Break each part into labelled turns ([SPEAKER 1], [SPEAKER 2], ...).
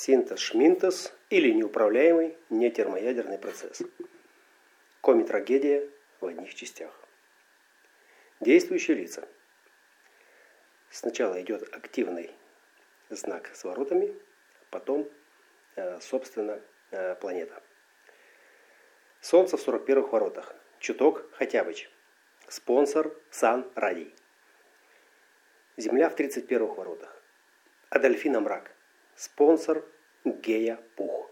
[SPEAKER 1] Синтез-шминтез или неуправляемый нетермоядерный процесс. Коми-трагедия в одних частях. Действующие лица. Сначала идет активный знак с воротами, потом, э, собственно, э, планета. Солнце в 41-х воротах. Чуток Хотябыч. Спонсор Сан Радий. Земля в 31-х воротах. Адольфина Мрак. Спонсор Гея Пух.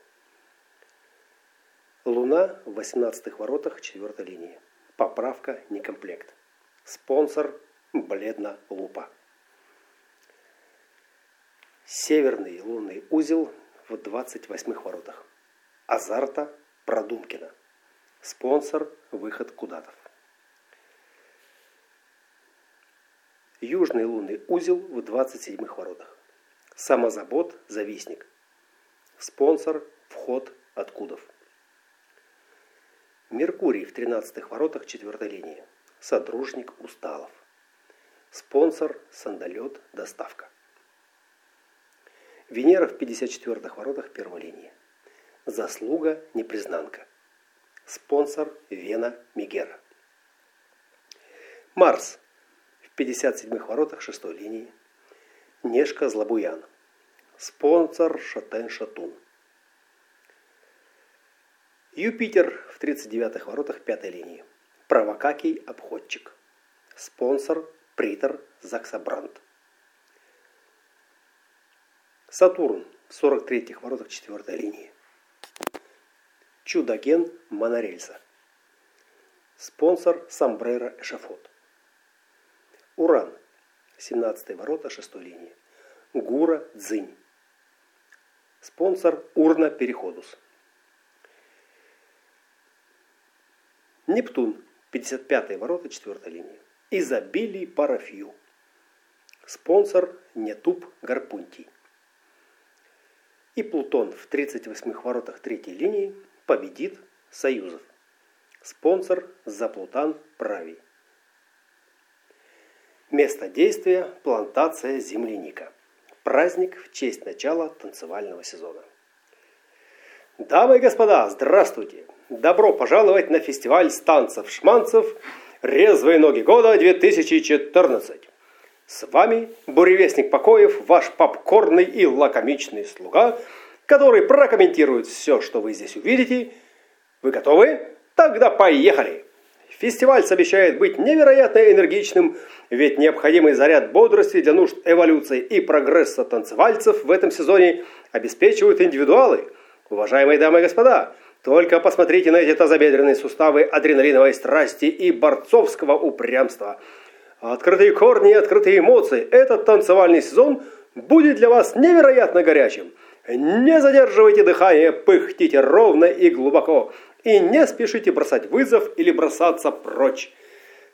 [SPEAKER 1] Луна в 18-х воротах 4 линии. Поправка некомплект. Спонсор Бледно Лупа. Северный лунный узел в 28-х воротах. Азарта Продумкина. Спонсор Выход Кудатов. Южный лунный узел в 27-х воротах. Самозабот Завистник. Спонсор Вход Откудов. Меркурий в 13-х воротах 4 линии. Содружник Усталов. Спонсор Сандалет Доставка. Венера в 54-х воротах 1 линии. Заслуга Непризнанка. Спонсор Вена Мигера. Марс в 57-х воротах 6 линии. Нешка Злобуян. Спонсор Шатен Шатун. Юпитер в 39-х воротах 5 линии. Провокакий Обходчик. Спонсор Притор Заксабранд. Сатурн в 43-х воротах 4 линии. Чудоген монорельса. Спонсор Самбрера Эшафот. Уран. 17 ворота 6 линии. Гура Дзынь. Спонсор Урна Переходус. Нептун. 55 ворота 4 линии. Изобилий Парафью. Спонсор Нетуб Гарпунтий. И Плутон в 38 воротах третьей линии победит Союзов. Спонсор Заплутан Правий. Место действия – плантация земляника. Праздник в честь начала танцевального сезона. Дамы и господа, здравствуйте! Добро пожаловать на фестиваль станцев-шманцев «Резвые ноги года-2014». С вами буревестник Покоев, ваш попкорный и лакомичный слуга, который прокомментирует все, что вы здесь увидите. Вы готовы? Тогда поехали! Фестиваль обещает быть невероятно энергичным, ведь необходимый заряд бодрости для нужд эволюции и прогресса танцевальцев в этом сезоне обеспечивают индивидуалы. Уважаемые дамы и господа, только посмотрите на эти тазобедренные суставы адреналиновой страсти и борцовского упрямства – Открытые корни и открытые эмоции. Этот танцевальный сезон будет для вас невероятно горячим. Не задерживайте дыхание, пыхтите ровно и глубоко. И не спешите бросать вызов или бросаться прочь.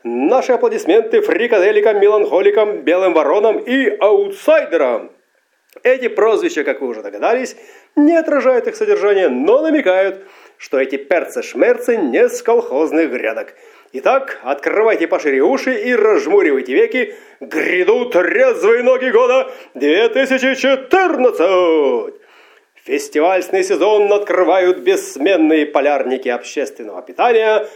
[SPEAKER 1] Наши аплодисменты фрикаделикам, меланхоликам, белым воронам и аутсайдерам. Эти прозвища, как вы уже догадались, не отражают их содержание, но намекают, что эти перцы-шмерцы не с колхозных грядок – Итак, открывайте пошире уши и разжмуривайте веки. Грядут резвые ноги года 2014! Фестивальный сезон открывают бессменные полярники общественного питания.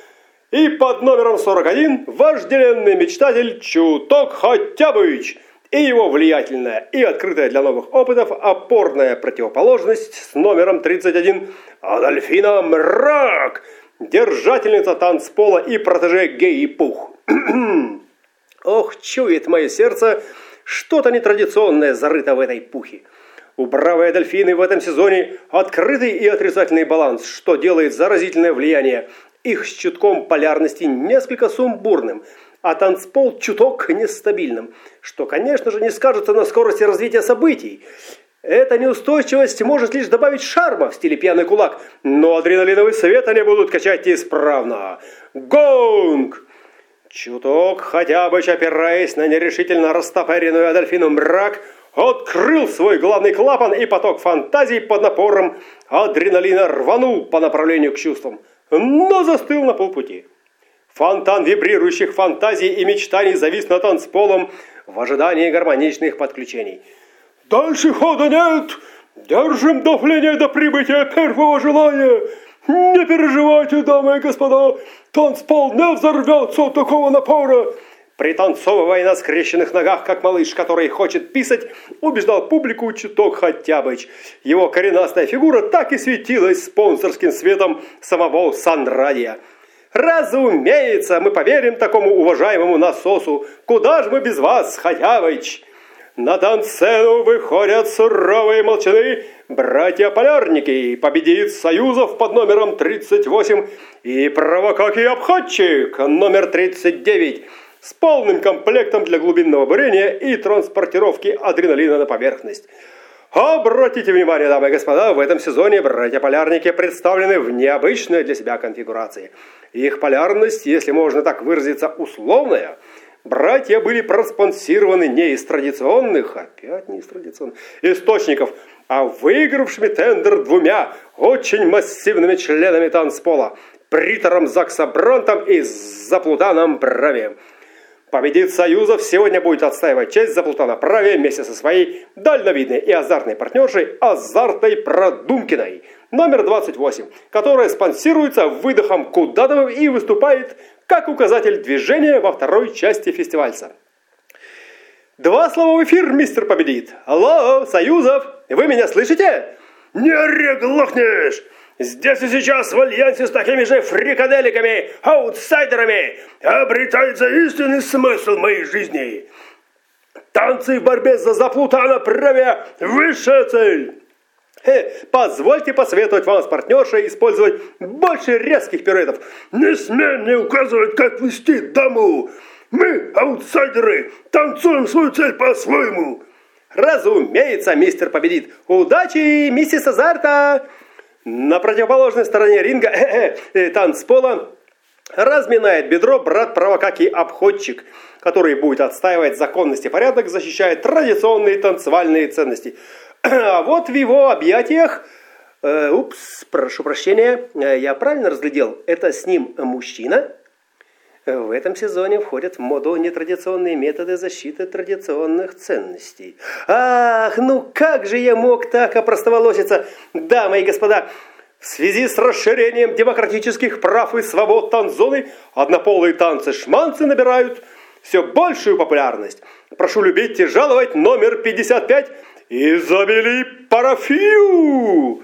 [SPEAKER 1] И под номером 41 вожделенный мечтатель Чуток Хотябыч и его влиятельная и открытая для новых опытов опорная противоположность с номером 31 Адольфина Мрак – держательница танцпола и протеже гей пух. Ох, чует мое сердце, что-то нетрадиционное зарыто в этой пухе. У бравые дельфины в этом сезоне открытый и отрицательный баланс, что делает заразительное влияние. Их с чутком полярности несколько сумбурным, а танцпол чуток нестабильным, что, конечно же, не скажется на скорости развития событий. Эта неустойчивость может лишь добавить шарма в стиле пьяный кулак, но адреналиновый свет они будут качать исправно. Гонг! Чуток, хотя бы опираясь на нерешительно растопыренную Адольфину мрак, открыл свой главный клапан, и поток фантазий под напором адреналина рванул по направлению к чувствам, но застыл на полпути. Фонтан вибрирующих фантазий и мечтаний завис над танцполом в ожидании гармоничных подключений – «Дальше хода нет! Держим давление до прибытия первого желания. Не переживайте, дамы и господа, танцпол не взорвется от такого напора. Пританцовывая на скрещенных ногах, как малыш, который хочет писать, убеждал публику чуток Хаттябыч. Его коренастая фигура так и светилась спонсорским светом самого Санрадия. Разумеется, мы поверим такому уважаемому насосу. Куда же мы без вас, Хаттябыч? На танцену выходят суровые молчаны, братья-полярники, победит Союзов под номером 38 и провокаки обходчик номер 39 с полным комплектом для глубинного бурения и транспортировки адреналина на поверхность. Обратите внимание, дамы и господа, в этом сезоне братья-полярники представлены в необычной для себя конфигурации. Их полярность, если можно так выразиться, условная. Братья были проспонсированы не из традиционных, опять не из традиционных, источников, а выигравшими тендер двумя очень массивными членами танцпола, Притором Закса Бронтом и Заплутаном Бравием. Победит Союзов сегодня будет отстаивать честь Заплутана Праве вместе со своей дальновидной и азартной партнершей Азартой Продумкиной, номер 28, которая спонсируется выдохом Кудадовым и выступает как указатель движения во второй части фестивальца. Два слова в эфир, мистер Победит. Алло, Союзов, вы меня слышите?
[SPEAKER 2] Не реглохнешь! Здесь и сейчас в альянсе с такими же фрикаделиками, аутсайдерами, обретается истинный смысл моей жизни. Танцы в борьбе за заплутана правя – высшая цель.
[SPEAKER 1] Э, позвольте посоветовать вам с партнершей использовать больше резких пируэтов.
[SPEAKER 2] Не смей мне указывать, как вести даму. Мы, аутсайдеры, танцуем свою цель по-своему.
[SPEAKER 1] Разумеется, мистер победит. Удачи, миссис Азарта! На противоположной стороне ринга э -э, э, танцпола разминает бедро брат Провокаки Обходчик, который будет отстаивать законность и порядок, защищая традиционные танцевальные ценности. А вот в его объятиях... Э, упс, прошу прощения, я правильно разглядел? Это с ним мужчина, в этом сезоне входят в моду нетрадиционные методы защиты традиционных ценностей. Ах, ну как же я мог так опростоволоситься, дамы и господа! В связи с расширением демократических прав и свобод танзоны однополые танцы-шманцы набирают все большую популярность. Прошу любить и жаловать номер 55 Изобили Парафию!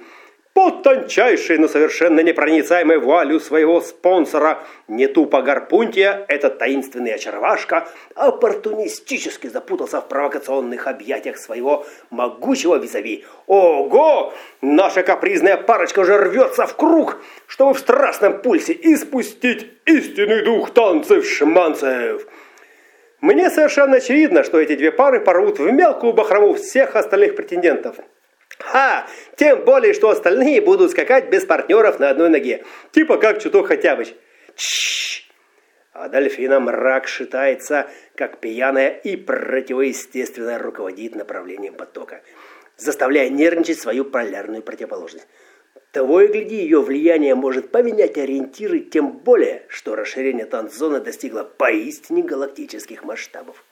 [SPEAKER 1] Под тончайшей, но совершенно непроницаемой вуалью своего спонсора не тупо Гарпунтия, этот таинственный очаровашка оппортунистически запутался в провокационных объятиях своего могучего визави. Ого! Наша капризная парочка уже рвется в круг, чтобы в страстном пульсе испустить истинный дух танцев-шманцев. Мне совершенно очевидно, что эти две пары порвут в мелкую бахрому всех остальных претендентов – Ха! Тем более, что остальные будут скакать без партнеров на одной ноге. Типа как Чуток Хотябыч. Чш! А дельфина мрак шитается, как пьяная и противоестественно руководит направлением потока, заставляя нервничать свою полярную противоположность. Того и гляди, ее влияние может поменять ориентиры, тем более, что расширение танцзоны достигло поистине галактических масштабов.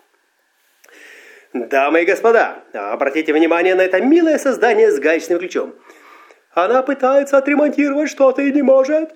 [SPEAKER 1] Дамы и господа, обратите внимание на это милое создание с гаечным ключом. Она пытается отремонтировать что-то и не может.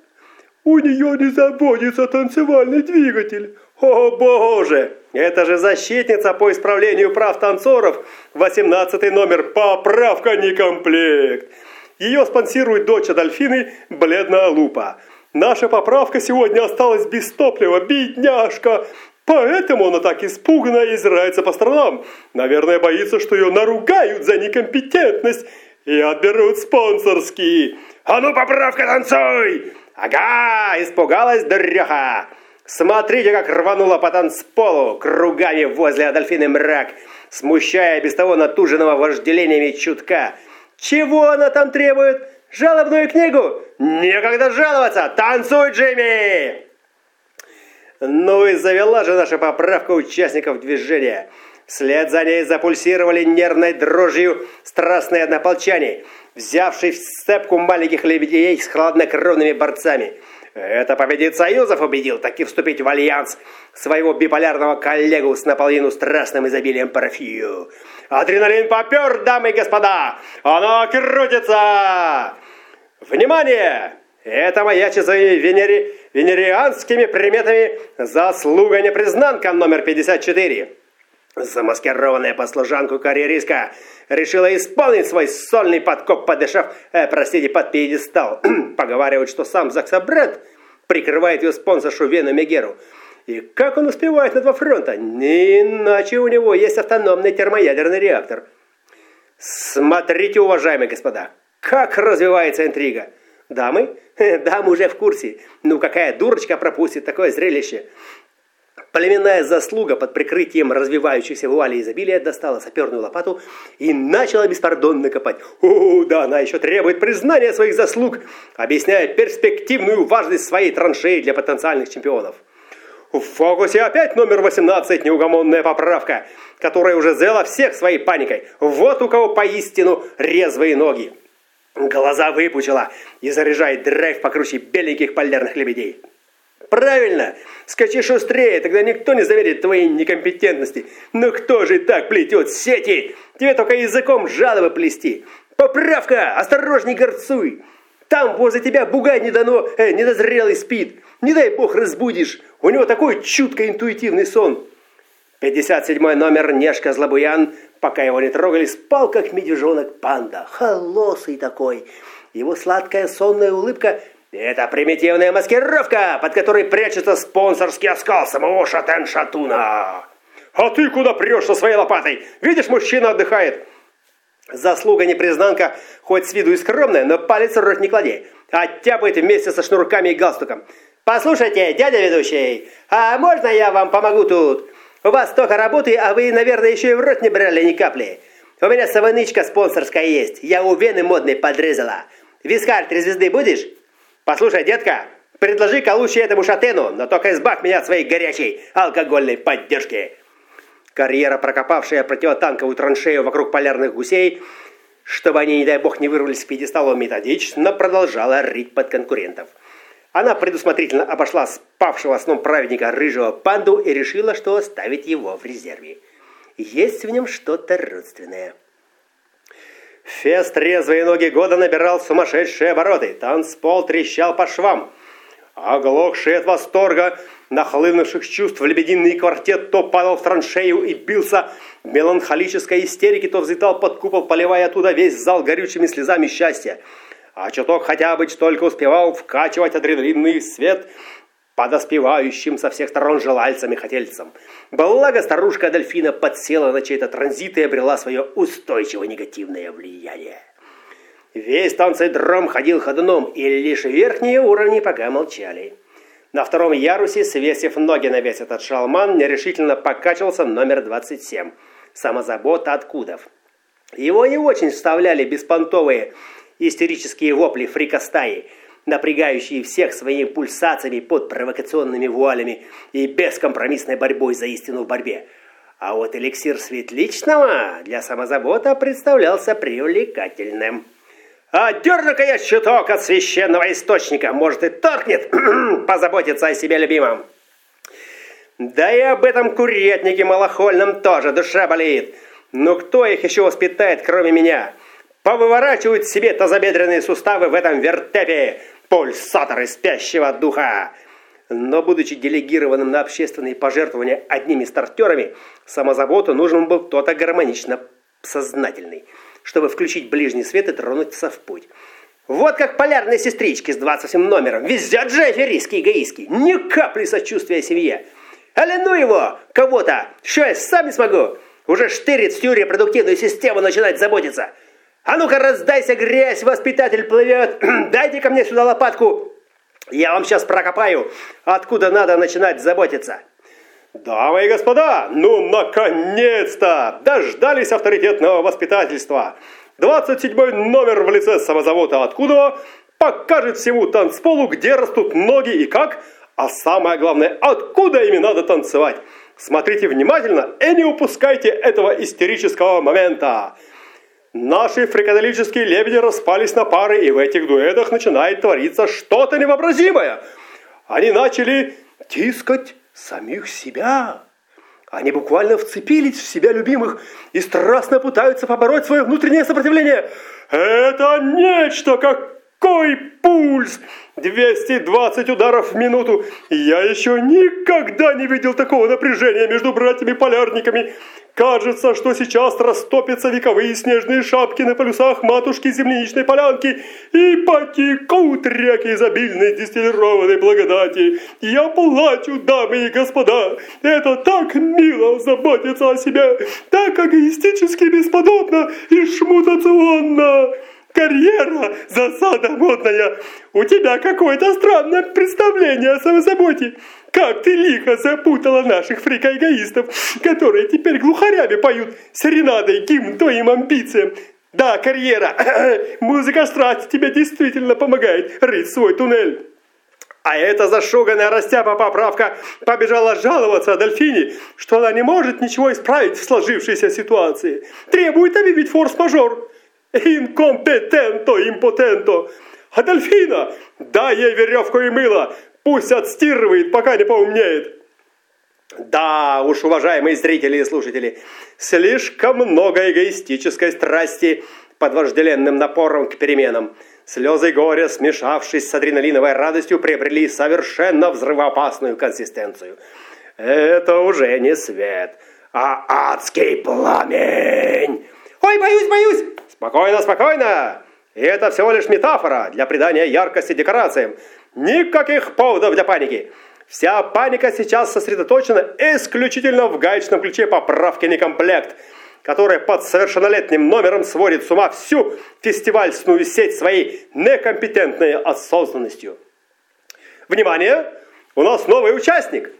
[SPEAKER 1] У нее не заводится танцевальный двигатель. О боже! Это же защитница по исправлению прав танцоров. 18 номер «Поправка не комплект». Ее спонсирует дочь Адольфины Бледная Лупа. Наша поправка сегодня осталась без топлива, бедняжка. Поэтому она так испуганно и изирается по сторонам. Наверное, боится, что ее наругают за некомпетентность и отберут спонсорские. А ну, поправка, танцуй! Ага, испугалась дрёха. Смотрите, как рванула по танцполу, кругами возле Адольфины мрак, смущая без того натуженного вожделениями чутка. Чего она там требует? Жалобную книгу? Некогда жаловаться! Танцуй, Джимми! Ну и завела же наша поправка участников движения. Вслед за ней запульсировали нервной дрожью страстные однополчане, взявшие в сцепку маленьких лебедей с хладнокровными борцами. Это победит Союзов убедил таки вступить в альянс своего биполярного коллегу с наполовину страстным изобилием парфию. Адреналин попер, дамы и господа! Оно крутится! Внимание! Это маячит своими венери... венерианскими приметами заслуга непризнанка номер 54. Замаскированная по служанку карьеристка решила исполнить свой сольный подкоп, подышав, э, простите, под пьедестал. Поговаривают, что сам Заксабред прикрывает ее спонсоршу Вену Мегеру. И как он успевает на два фронта? Не иначе у него есть автономный термоядерный реактор. Смотрите, уважаемые господа, как развивается интрига. Дамы? Дамы уже в курсе. Ну какая дурочка пропустит такое зрелище? Племенная заслуга под прикрытием развивающейся вуали изобилия достала саперную лопату и начала беспардонно копать. О, да, она еще требует признания своих заслуг, объясняя перспективную важность своей траншеи для потенциальных чемпионов. В фокусе опять номер 18, неугомонная поправка, которая уже зела всех своей паникой. Вот у кого поистину резвые ноги. Глаза выпучила и заряжает драйв покруче беленьких полярных лебедей. Правильно! Скачи шустрее, тогда никто не заверит твоей некомпетентности. Но кто же так плетет сети? Тебе только языком жалобы плести. Поправка! Осторожней горцуй! Там возле тебя бугай недано, э, недозрелый спит. Не дай бог разбудишь. У него такой чутко интуитивный сон. 57 номер Нешка Злобуян, пока его не трогали, спал как медвежонок панда. Холосый такой. Его сладкая сонная улыбка это примитивная маскировка, под которой прячется спонсорский оскал самого Шатен-Шатуна. А ты куда прешь со своей лопатой? Видишь, мужчина отдыхает. Заслуга непризнанка, хоть с виду и скромная, но палец в рот не клади. Оттяпает вместе со шнурками и галстуком. Послушайте, дядя ведущий, а можно я вам помогу тут? У вас столько работы, а вы, наверное, еще и в рот не брали ни капли. У меня саванычка спонсорская есть. Я у вены модной подрезала. Вискарь три звезды будешь? Послушай, детка, предложи колуче этому шатену, но только избавь меня от своей горячей алкогольной поддержки. Карьера, прокопавшая противотанковую траншею вокруг полярных гусей, чтобы они, не дай бог, не вырвались с пьедестала методично, продолжала рыть под конкурентов. Она предусмотрительно обошла спавшего сном праведника рыжего панду и решила, что оставить его в резерве. Есть в нем что-то родственное. Фест резвые ноги года набирал сумасшедшие обороты. Танцпол трещал по швам. Оглохший от восторга, нахлынувших чувств, лебединый квартет то падал в траншею и бился в меланхолической истерике, то взлетал под купол, поливая оттуда весь зал горючими слезами счастья. А чуток хотя бы только успевал вкачивать адреналинный свет подоспевающим со всех сторон желальцам и хотельцам. Благо старушка Адольфина подсела на чей-то транзит и обрела свое устойчивое негативное влияние. Весь танцедром ходил ходуном, и лишь верхние уровни пока молчали. На втором ярусе, свесив ноги на весь этот шалман, нерешительно покачивался номер 27. Самозабота от кудов. Его не очень вставляли беспонтовые истерические вопли фрика стаи – напрягающие всех своими пульсациями под провокационными вуалями и бескомпромиссной борьбой за истину в борьбе. А вот эликсир светличного для самозабота представлялся привлекательным. А дерну-ка я щиток от священного источника, может и торкнет позаботиться о себе любимом. Да и об этом курятнике малохольном тоже душа болит. Но кто их еще воспитает, кроме меня? Повыворачивают себе тазобедренные суставы в этом вертепе, пульсаторы спящего духа. Но, будучи делегированным на общественные пожертвования одними стартерами, самозаботу нужен был кто-то гармонично сознательный, чтобы включить ближний свет и тронуться в путь. Вот как полярные сестрички с 27 номером. Везет же аферистский эгоистский. Ни капли сочувствия семье. Але ну его, кого-то. Что я сам не смогу? Уже штырит всю репродуктивную систему начинать заботиться. А ну-ка раздайся, грязь, воспитатель плывет. Дайте ко мне сюда лопатку. Я вам сейчас прокопаю, откуда надо начинать заботиться. Дамы и господа, ну наконец-то! Дождались авторитетного воспитательства. 27 номер в лице самозавода «Откуда?» покажет всему танцполу, где растут ноги и как, а самое главное, откуда ими надо танцевать. Смотрите внимательно и не упускайте этого истерического момента. Наши фрикаделические лебеди распались на пары, и в этих дуэтах начинает твориться что-то невообразимое. Они начали тискать самих себя. Они буквально вцепились в себя любимых и страстно пытаются побороть свое внутреннее сопротивление. Это нечто, какой пульс! 220 ударов в минуту. Я еще никогда не видел такого напряжения между братьями-полярниками. Кажется, что сейчас растопятся вековые снежные шапки на полюсах матушки земляничной полянки и потекут реки изобильной дистиллированной благодати. Я плачу, дамы и господа. Это так мило заботиться о себе, так эгоистически бесподобно и шмутационно. Карьера – засада модная. У тебя какое-то странное представление о самозаботе. Как ты лихо запутала наших фрикоэгоистов, которые теперь глухарями поют серенадой гимн твоим амбициям. Да, карьера, музыка страсти тебе действительно помогает рыть свой туннель. А эта зашуганная растяпа поправка побежала жаловаться Адольфине, что она не может ничего исправить в сложившейся ситуации. Требует объявить форс-мажор. Инкомпетенто, импотенто. Адольфина, дай ей веревку и мыло, пусть отстирывает, пока не поумнеет. Да уж, уважаемые зрители и слушатели, слишком много эгоистической страсти под вожделенным напором к переменам. Слезы горя, смешавшись с адреналиновой радостью, приобрели совершенно взрывоопасную консистенцию. Это уже не свет, а адский пламень. Ой, боюсь, боюсь! Спокойно, спокойно! это всего лишь метафора для придания яркости декорациям. Никаких поводов для паники. Вся паника сейчас сосредоточена исключительно в гаечном ключе поправки некомплект, который под совершеннолетним номером сводит с ума всю фестивальную сеть своей некомпетентной осознанностью. Внимание! У нас новый участник.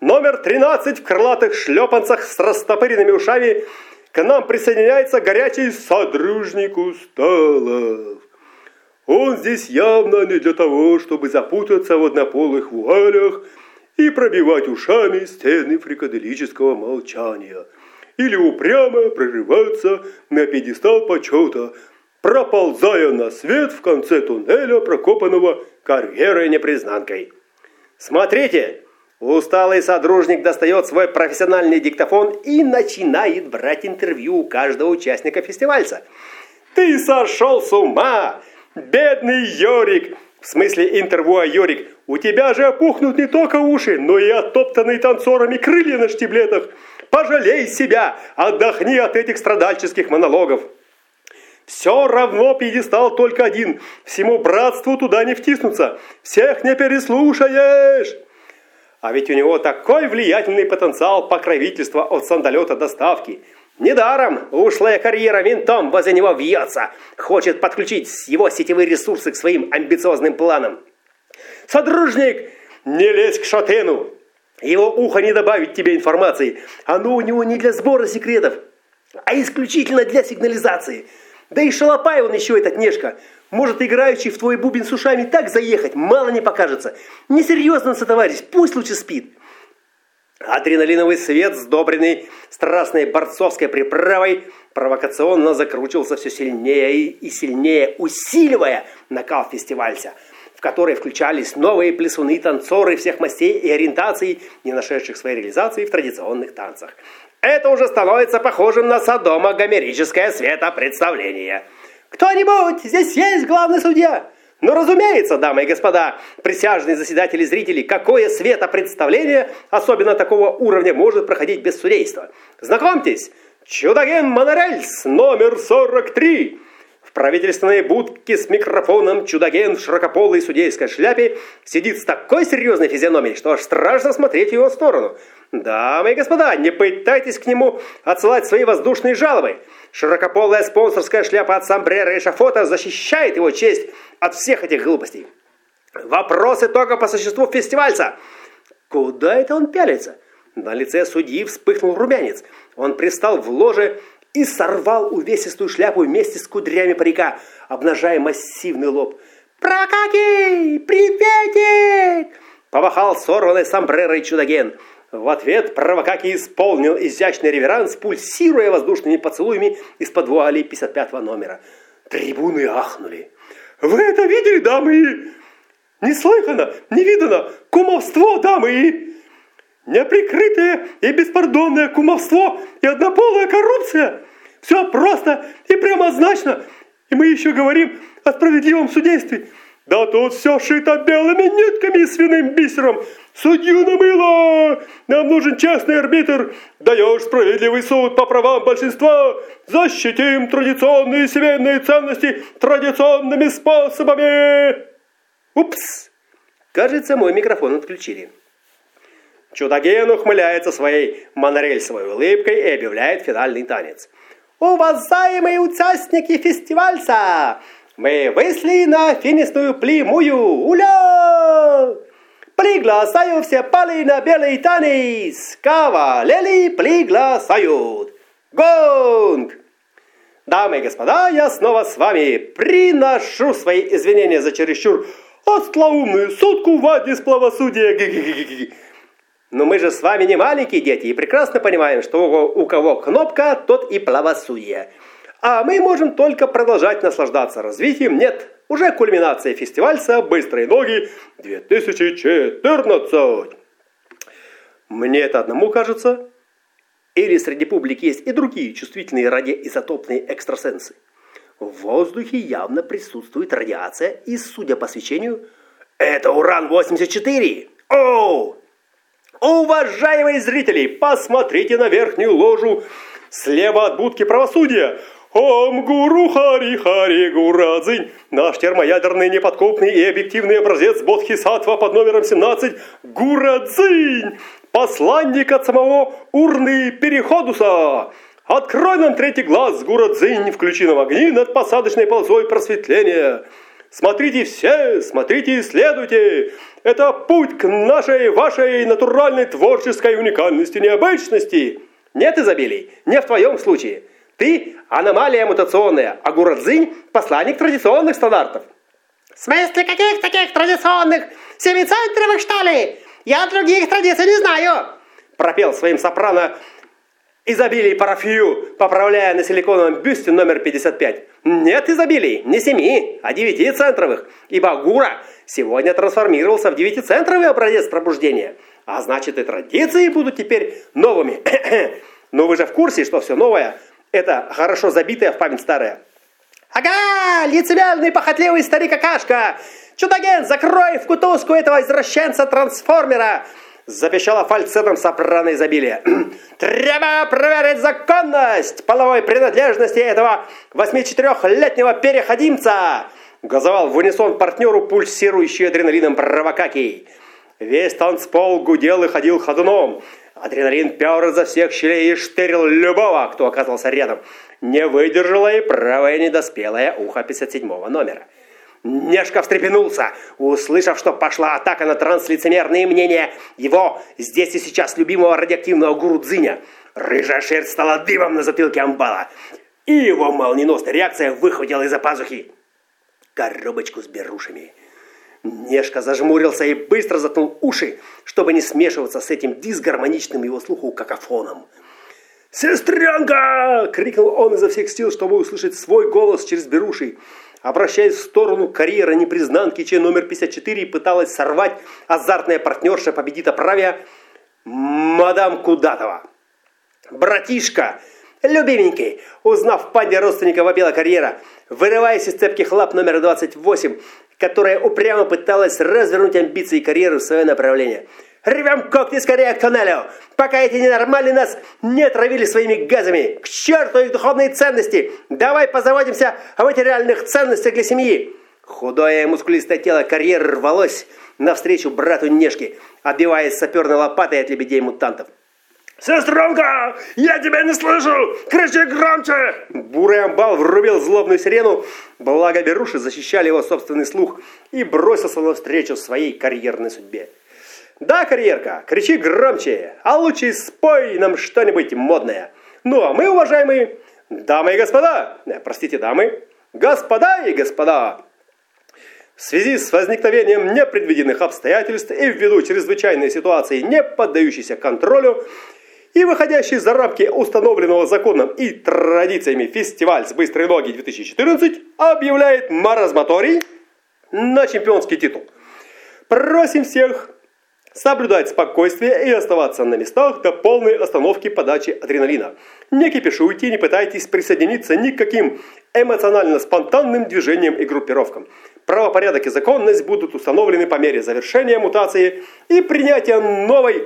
[SPEAKER 1] Номер 13 в крылатых шлепанцах с растопыренными ушами – к нам присоединяется горячий содружник Усталов. Он здесь явно не для того, чтобы запутаться в однополых вуалях и пробивать ушами стены фрикаделического молчания или упрямо прорываться на пьедестал почета, проползая на свет в конце туннеля, прокопанного карьерой-непризнанкой. Смотрите, Усталый содружник достает свой профессиональный диктофон и начинает брать интервью у каждого участника фестивальца. «Ты сошел с ума! Бедный Йорик!» В смысле интервью о Йорик. «У тебя же опухнут не только уши, но и оттоптанные танцорами крылья на штиблетах. Пожалей себя! Отдохни от этих страдальческих монологов!» Все равно пьедестал только один. Всему братству туда не втиснуться. Всех не переслушаешь. А ведь у него такой влиятельный потенциал покровительства от сандалета до ставки. Недаром ушлая карьера винтом возле него вьется. Хочет подключить его сетевые ресурсы к своим амбициозным планам. Содружник, не лезь к шатену. Его ухо не добавит тебе информации. Оно у него не для сбора секретов, а исключительно для сигнализации. Да и шалопай он еще этот нежка. Может, играющий в твой бубен с ушами так заехать, мало не покажется. Несерьезно, товарищ, пусть лучше спит. Адреналиновый свет, сдобренный страстной борцовской приправой, провокационно закручивался все сильнее и сильнее, усиливая накал фестивальца, в который включались новые плясуны-танцоры всех мастей и ориентаций, не нашедших своей реализации в традиционных танцах. Это уже становится похожим на садомо-гомерическое светопредставление – кто-нибудь, здесь есть главный судья? Ну, разумеется, дамы и господа, присяжные заседатели и зрители, какое светопредставление, особенно такого уровня, может проходить без судейства. Знакомьтесь, чудаген Монорельс, номер 43. В правительственной будке с микрофоном чудаген в широкополой судейской шляпе сидит с такой серьезной физиономией, что аж страшно смотреть в его сторону. Дамы и господа, не пытайтесь к нему отсылать свои воздушные жалобы. Широкополая спонсорская шляпа от Самбрера и Шафота защищает его честь от всех этих глупостей. Вопросы только по существу фестивальца. Куда это он пялится? На лице судьи вспыхнул румянец. Он пристал в ложе и сорвал увесистую шляпу вместе с кудрями парика, обнажая массивный лоб. «Прокакий! Приветик!» Помахал сорванной сомбрерой чудаген. В ответ Провокаки исполнил изящный реверанс, пульсируя воздушными поцелуями из-под вуали 55 номера. Трибуны ахнули. «Вы это видели, дамы?» Неслыханно, не видано, кумовство, дамы. Неприкрытое и беспардонное кумовство и однополая коррупция. Все просто и прямозначно. И мы еще говорим о справедливом судействе. Да тут все шито белыми нитками и свиным бисером. Судью намыло! Нам нужен честный арбитр. Даешь справедливый суд по правам большинства. Защитим традиционные семейные ценности традиционными способами. Упс! Кажется, мой микрофон отключили. Чудаген ухмыляется своей монорельсовой улыбкой и объявляет финальный танец. Уважаемые участники фестивальца! Мы вышли на финишную плимую! Уля! Приглашаю все пали на белый танец! Кавалели приглашают! Гонг! Дамы и господа, я снова с вами приношу свои извинения за чересчур остроумную сутку в адрес правосудия. Но мы же с вами не маленькие дети и прекрасно понимаем, что у кого кнопка, тот и правосудие. А мы можем только продолжать наслаждаться развитием. Нет, уже кульминация фестивальца «Быстрые ноги 2014». Мне это одному кажется. Или среди публики есть и другие чувствительные радиоизотопные экстрасенсы. В воздухе явно присутствует радиация, и, судя по свечению, это уран-84. О! Уважаемые зрители, посмотрите на верхнюю ложу слева от будки правосудия. Ом Гуру Хари Хари Гурадзинь, наш термоядерный неподкупный и объективный образец Бодхисаттва под номером 17 Гурадзинь, посланник от самого Урны Переходуса. Открой нам третий глаз, Гурадзинь, включи нам огни над посадочной полосой просветления. Смотрите все, смотрите и исследуйте. Это путь к нашей, вашей натуральной творческой уникальности, необычности. Нет изобилий, не в твоем случае. Ты аномалия мутационная, а Гурадзинь – посланник традиционных стандартов.
[SPEAKER 3] В смысле каких таких традиционных? Семицентровых, что ли? Я других традиций не знаю.
[SPEAKER 1] Пропел своим сопрано изобилий парафию, поправляя на силиконовом бюсте номер 55. Нет изобилий, не семи, а девяти центровых, ибо Гура сегодня трансформировался в девятицентровый образец пробуждения. А значит и традиции будут теперь новыми. Но вы же в курсе, что все новое – это хорошо забитое в память старое.
[SPEAKER 3] Ага, лицемерный похотливый старик-акашка! Чудаген, закрой в кутузку этого извращенца-трансформера!
[SPEAKER 1] запищала фальцетом сопрано изобилия. «Треба проверить законность половой принадлежности этого 84-летнего переходимца!» газовал в унисон партнеру пульсирующий адреналином провокакий. Весь танцпол гудел и ходил ходуном. Адреналин пер изо всех щелей и штырил любого, кто оказался рядом. Не выдержала и правое недоспелое ухо 57 номера. Нешка встрепенулся, услышав, что пошла атака на транслицемерные мнения его здесь и сейчас любимого радиоактивного гуру Дзиня. Рыжая шерсть стала дымом на затылке амбала. И его молниеносная реакция выхватила из-за пазухи коробочку с берушами. Нешка зажмурился и быстро заткнул уши, чтобы не смешиваться с этим дисгармоничным его слуху какофоном. «Сестренка!» — крикнул он изо всех сил, чтобы услышать свой голос через беруши обращаясь в сторону карьера непризнанки, чей номер 54 пыталась сорвать азартная партнерша победита правя мадам Кудатова. «Братишка!» «Любименький!» Узнав панде родственника вопила карьера, вырываясь из цепких лап номер 28, которая упрямо пыталась развернуть амбиции карьеры в свое направление – Рвем когти скорее к тоннелю, пока эти ненормальные нас не отравили своими газами. К черту их духовные ценности! Давай позаботимся о материальных ценностях для семьи!» Худое и мускулистое тело карьеры рвалось навстречу брату Нешки, отбиваясь саперной лопатой от лебедей-мутантов.
[SPEAKER 2] «Сестренка, я тебя не слышу! Кричи громче!»
[SPEAKER 1] Бурый амбал врубил злобную сирену, благо беруши защищали его собственный слух и бросился навстречу своей карьерной судьбе. Да, карьерка, кричи громче, а лучше спой нам что-нибудь модное. Ну а мы, уважаемые дамы и господа, э, простите, дамы, господа и господа, в связи с возникновением непредвиденных обстоятельств и ввиду чрезвычайной ситуации, не поддающейся контролю, и выходящий за рамки установленного законом и традициями фестиваль с быстрой ноги 2014 объявляет маразматорий на чемпионский титул – Просим всех соблюдать спокойствие и оставаться на местах до полной остановки подачи адреналина. Не кипишуйте, не пытайтесь присоединиться ни к каким эмоционально-спонтанным движениям и группировкам. Правопорядок и законность будут установлены по мере завершения мутации и принятия новой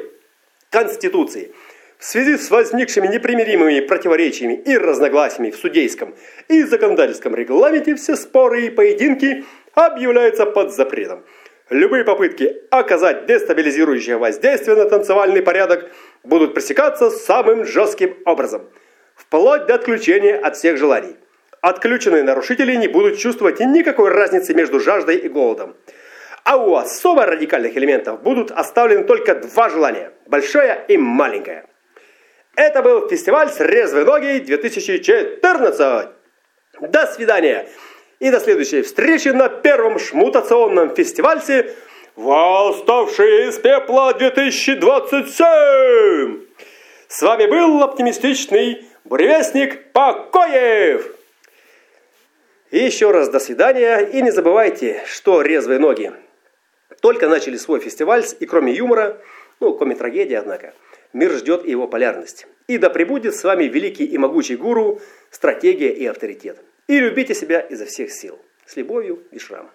[SPEAKER 1] Конституции. В связи с возникшими непримиримыми противоречиями и разногласиями в судейском и законодательском регламенте все споры и поединки объявляются под запретом. Любые попытки оказать дестабилизирующее воздействие на танцевальный порядок будут пресекаться самым жестким образом, вплоть до отключения от всех желаний. Отключенные нарушители не будут чувствовать никакой разницы между жаждой и голодом. А у особо радикальных элементов будут оставлены только два желания – большое и маленькое. Это был фестиваль с резвой ноги 2014. До свидания! И до следующей встречи на первом шмутационном фестивале «Восставшие из пепла 2027». С вами был оптимистичный буревестник Покоев. И еще раз до свидания. И не забывайте, что резвые ноги только начали свой фестиваль, и кроме юмора, ну, кроме трагедии, однако, мир ждет его полярность. И да пребудет с вами великий и могучий гуру, стратегия и авторитет. И любите себя изо всех сил. С любовью, Вишрам.